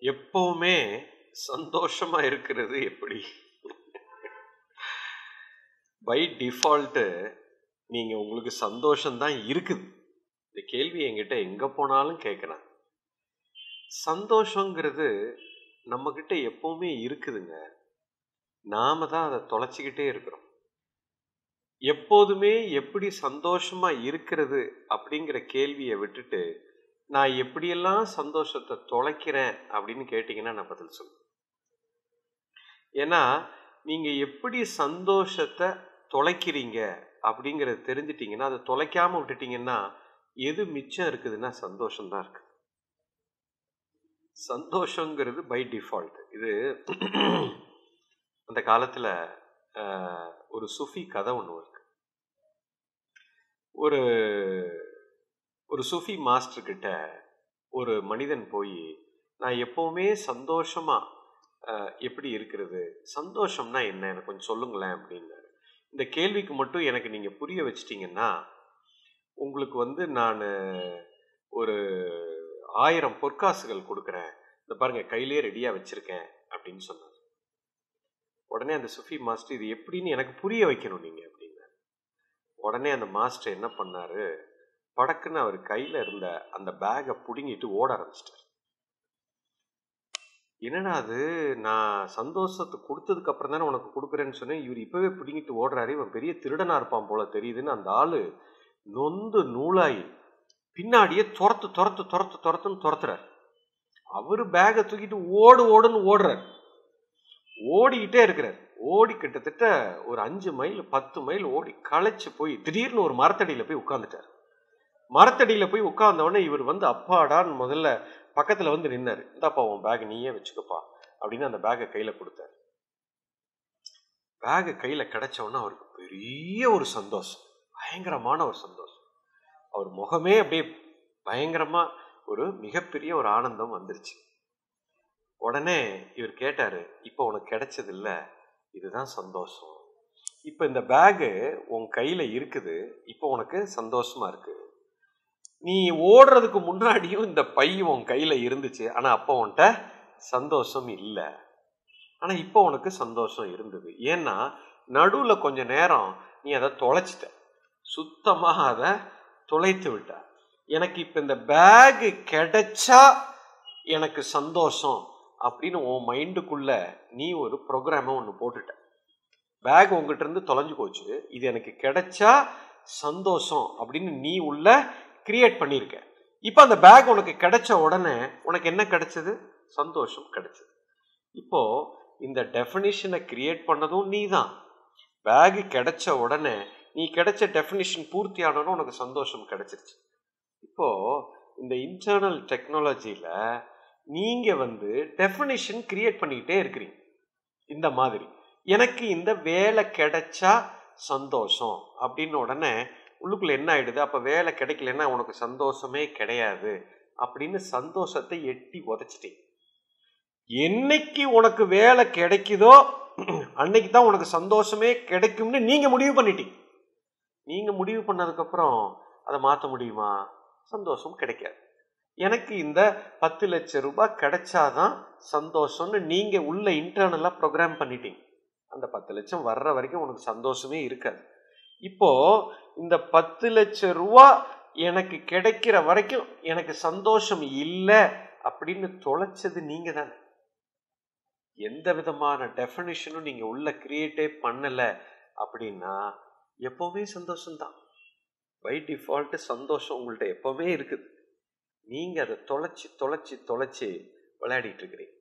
எப்பவுமே சந்தோஷமா இருக்கிறது எப்படி? பை டிஃபால்ட்டு நீங்க உங்களுக்கு சந்தோஷம்தான் இருக்குது. இந்த கேள்வி என்கிட்ட எங்க போனாலும் கேட்குறேன் சந்தோஷங்கிறது நம்ம கிட்ட எப்பவுமே இருக்குதுங்க. நாம தான் அதை தொலைச்சிக்கிட்டே இருக்கிறோம். எப்போதுமே எப்படி சந்தோஷமா இருக்கிறது அப்படிங்கிற கேள்வியை விட்டுட்டு நான் எப்படியெல்லாம் சந்தோஷத்தை தொலைக்கிறேன் அப்படின்னு கேட்டிங்கன்னா நான் பதில் சொல்லுவேன் ஏன்னா நீங்கள் எப்படி சந்தோஷத்தை தொலைக்கிறீங்க அப்படிங்கிறத தெரிஞ்சிட்டிங்கன்னா அதை தொலைக்காமல் விட்டுட்டீங்கன்னா எது மிச்சம் இருக்குதுன்னா சந்தோஷம்தான் இருக்குது சந்தோஷங்கிறது பை டிஃபால்ட் இது அந்த காலத்தில் ஒரு சுஃபி கதை ஒன்று இருக்கு. ஒரு ஒரு சுஃபி மாஸ்டர் கிட்ட ஒரு மனிதன் போய் நான் எப்போவுமே சந்தோஷமாக எப்படி இருக்கிறது? சந்தோஷம்னா என்ன? எனக்கு கொஞ்சம் சொல்லுங்களேன் அப்படின்னாரு. இந்த கேள்விக்கு மட்டும் எனக்கு நீங்கள் புரிய வச்சிட்டிங்கன்னா உங்களுக்கு வந்து நான் ஒரு ஆயிரம் பொற்காசுகள் கொடுக்குறேன். இந்த பாருங்கள் கையிலேயே ரெடியாக வச்சுருக்கேன் அப்படின்னு சொன்னார். உடனே அந்த சுஃபி மாஸ்டர் இது எப்படின்னு எனக்கு புரிய வைக்கணும் நீங்கள் அப்படின்னாரு. உடனே அந்த மாஸ்டர் என்ன பண்ணார்? படக்குன்னு அவர் கையில இருந்த அந்த பேகை பிடுங்கிட்டு ஓட ஆரம்பிச்சிட்டார். என்னடா அது? நான் சந்தோஷத்தை கொடுத்ததுக்கு அப்புறம் தானே உனக்கு கொடுக்குறேன்னு சொன்னேன். இவர் இப்பவே பிடுங்கிட்டு ஓடுறாரு. இவன் பெரிய திருடனா இருப்பான் போல தெரியுதுன்னு அந்த ஆளு நொந்து நூலாயி பின்னாடியே துரத்து துரத்து துரத்து துரத்துன்னு துரத்துறாரு. அவரு பேகை தூக்கிட்டு ஓடு ஓடுன்னு ஓடுறாரு. ஓடிக்கிட்டே இருக்கிறார். ஓடி கிட்டத்தட்ட ஒரு அஞ்சு மைல் பத்து மைல் ஓடி களைச்சு போய் திடீர்னு ஒரு மரத்தடியில் போய் உட்காந்துட்டார் மரத்தடியில் போய் உட்கார்ந்தவொடனே இவர் வந்து அப்பாடான்னு முதல்ல பக்கத்தில் வந்து நின்னார். இந்தாப்பா உன் பேக் நீயே வச்சுக்கப்பா. அப்படின்னு அந்த பேக்கை கையில் கொடுத்தாரு. பேகு கையில் கிடைச்ச அவருக்கு பெரிய ஒரு சந்தோஷம். பயங்கரமான ஒரு சந்தோஷம். அவர் முகமே அப்படியே பயங்கரமாக ஒரு மிகப்பெரிய ஒரு ஆனந்தம் வந்துருச்சு. உடனே இவர் கேட்டார் இப்போ உனக்கு கிடைச்சதில்ல. இதுதான் சந்தோஷம். இப்போ இந்த பேகு உன் கையில் இருக்குது. இப்போ உனக்கு சந்தோஷமாக இருக்குது நீ ஓடுறதுக்கு முன்னாடியும் இந்த பை உன் கையில் இருந்துச்சு. ஆனால் அப்போ உன்கிட்ட சந்தோஷம் இல்லை. ஆனால் இப்போ உனக்கு சந்தோஷம் இருந்தது. ஏன்னா நடுவில் கொஞ்ச நேரம் நீ அதை தொலைச்சிட்ட. சுத்தமாக அதை தொலைத்து விட்ட. எனக்கு இப்போ இந்த பேகு கிடைச்சா எனக்கு சந்தோஷம் அப்படின்னு உன் மைண்டுக்குள்ள நீ ஒரு ப்ரோக்ராமை ஒன்று போட்டுட்ட. பேக் உங்ககிட்ட இருந்து தொலைஞ்சு போச்சு. இது எனக்கு கிடைச்சா சந்தோஷம் அப்படின்னு நீ உள்ள கிரியேட் பண்ணியிருக்க இப்போ அந்த பேக் உனக்கு கிடைச்ச உடனே உனக்கு என்ன கிடைச்சது? சந்தோஷம் கிடைச்சது. இப்போ இந்த டெஃபினிஷனை கிரியேட் பண்ணதும் நீ தான் பேக் கிடைச்ச உடனே நீ கிடைச்ச டெஃபினிஷன் பூர்த்தி ஆனோன்னு உனக்கு சந்தோஷம் கிடைச்சிருச்சு. இப்போ இந்த இன்டர்னல் டெக்னாலஜியில் நீங்கள் வந்து டெஃபினிஷன் கிரியேட் பண்ணிக்கிட்டே இருக்கிறீங்க. இந்த மாதிரி. எனக்கு இந்த வேலை கிடைச்சா சந்தோஷம். அப்படின்னு உடனே உள்ளுக்குள்ள என்ன ஆயிடுது? அப்ப வேலை கிடைக்கலன்னா உனக்கு சந்தோஷமே கிடையாது. அப்படின்னு சந்தோஷத்தை எட்டி உதச்சிட்டேன். என்னைக்கு உனக்கு வேலை கிடைக்குதோ அன்னைக்கு தான் உனக்கு சந்தோஷமே கிடைக்கும்னு நீங்க முடிவு பண்ணிட்டீங்க. நீங்க முடிவு பண்ணதுக்கப்புறம் அதை மாற்ற முடியுமா? சந்தோஷம் கிடைக்காது. எனக்கு இந்த பத்து லட்சம் ரூபாய் கிடைச்சாதான் சந்தோஷம்னு நீங்க உள்ள இன்டர்னலா ப்ரோக்ராம் பண்ணிட்டீங்க. அந்த பத்து லட்சம் வர்ற வரைக்கும் உனக்கு சந்தோஷமே இருக்காது. இப்போ இந்த பத்து லட்சம் ரூபா எனக்கு கிடைக்கிற வரைக்கும் எனக்கு சந்தோஷம் இல்லை அப்படின்னு தொலைச்சது நீங்க தானே. எந்த விதமான டெஃபனிஷனும் நீங்க உள்ள கிரியேட்டே பண்ணல அப்படின்னா எப்பவுமே சந்தோஷம்தான். பை டிஃபால்ட் சந்தோஷம் உங்கள்ட்ட எப்பவுமே இருக்குது. நீங்க அதை தொலைச்சி தொலைச்சி தொலைச்சி விளையாடிட்டு இருக்கிறீங்க.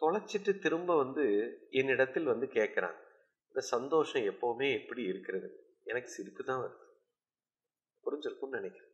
தொலைச்சிட்டு திரும்ப வந்து என்னிடத்தில் வந்து கேட்குறாங்க இந்த சந்தோஷம் எப்பவுமே எப்படி இருக்கிறது? எனக்கு சிரிப்பு தான் வருது. புரிஞ்சிருக்கும்னு நினைக்கிறேன்.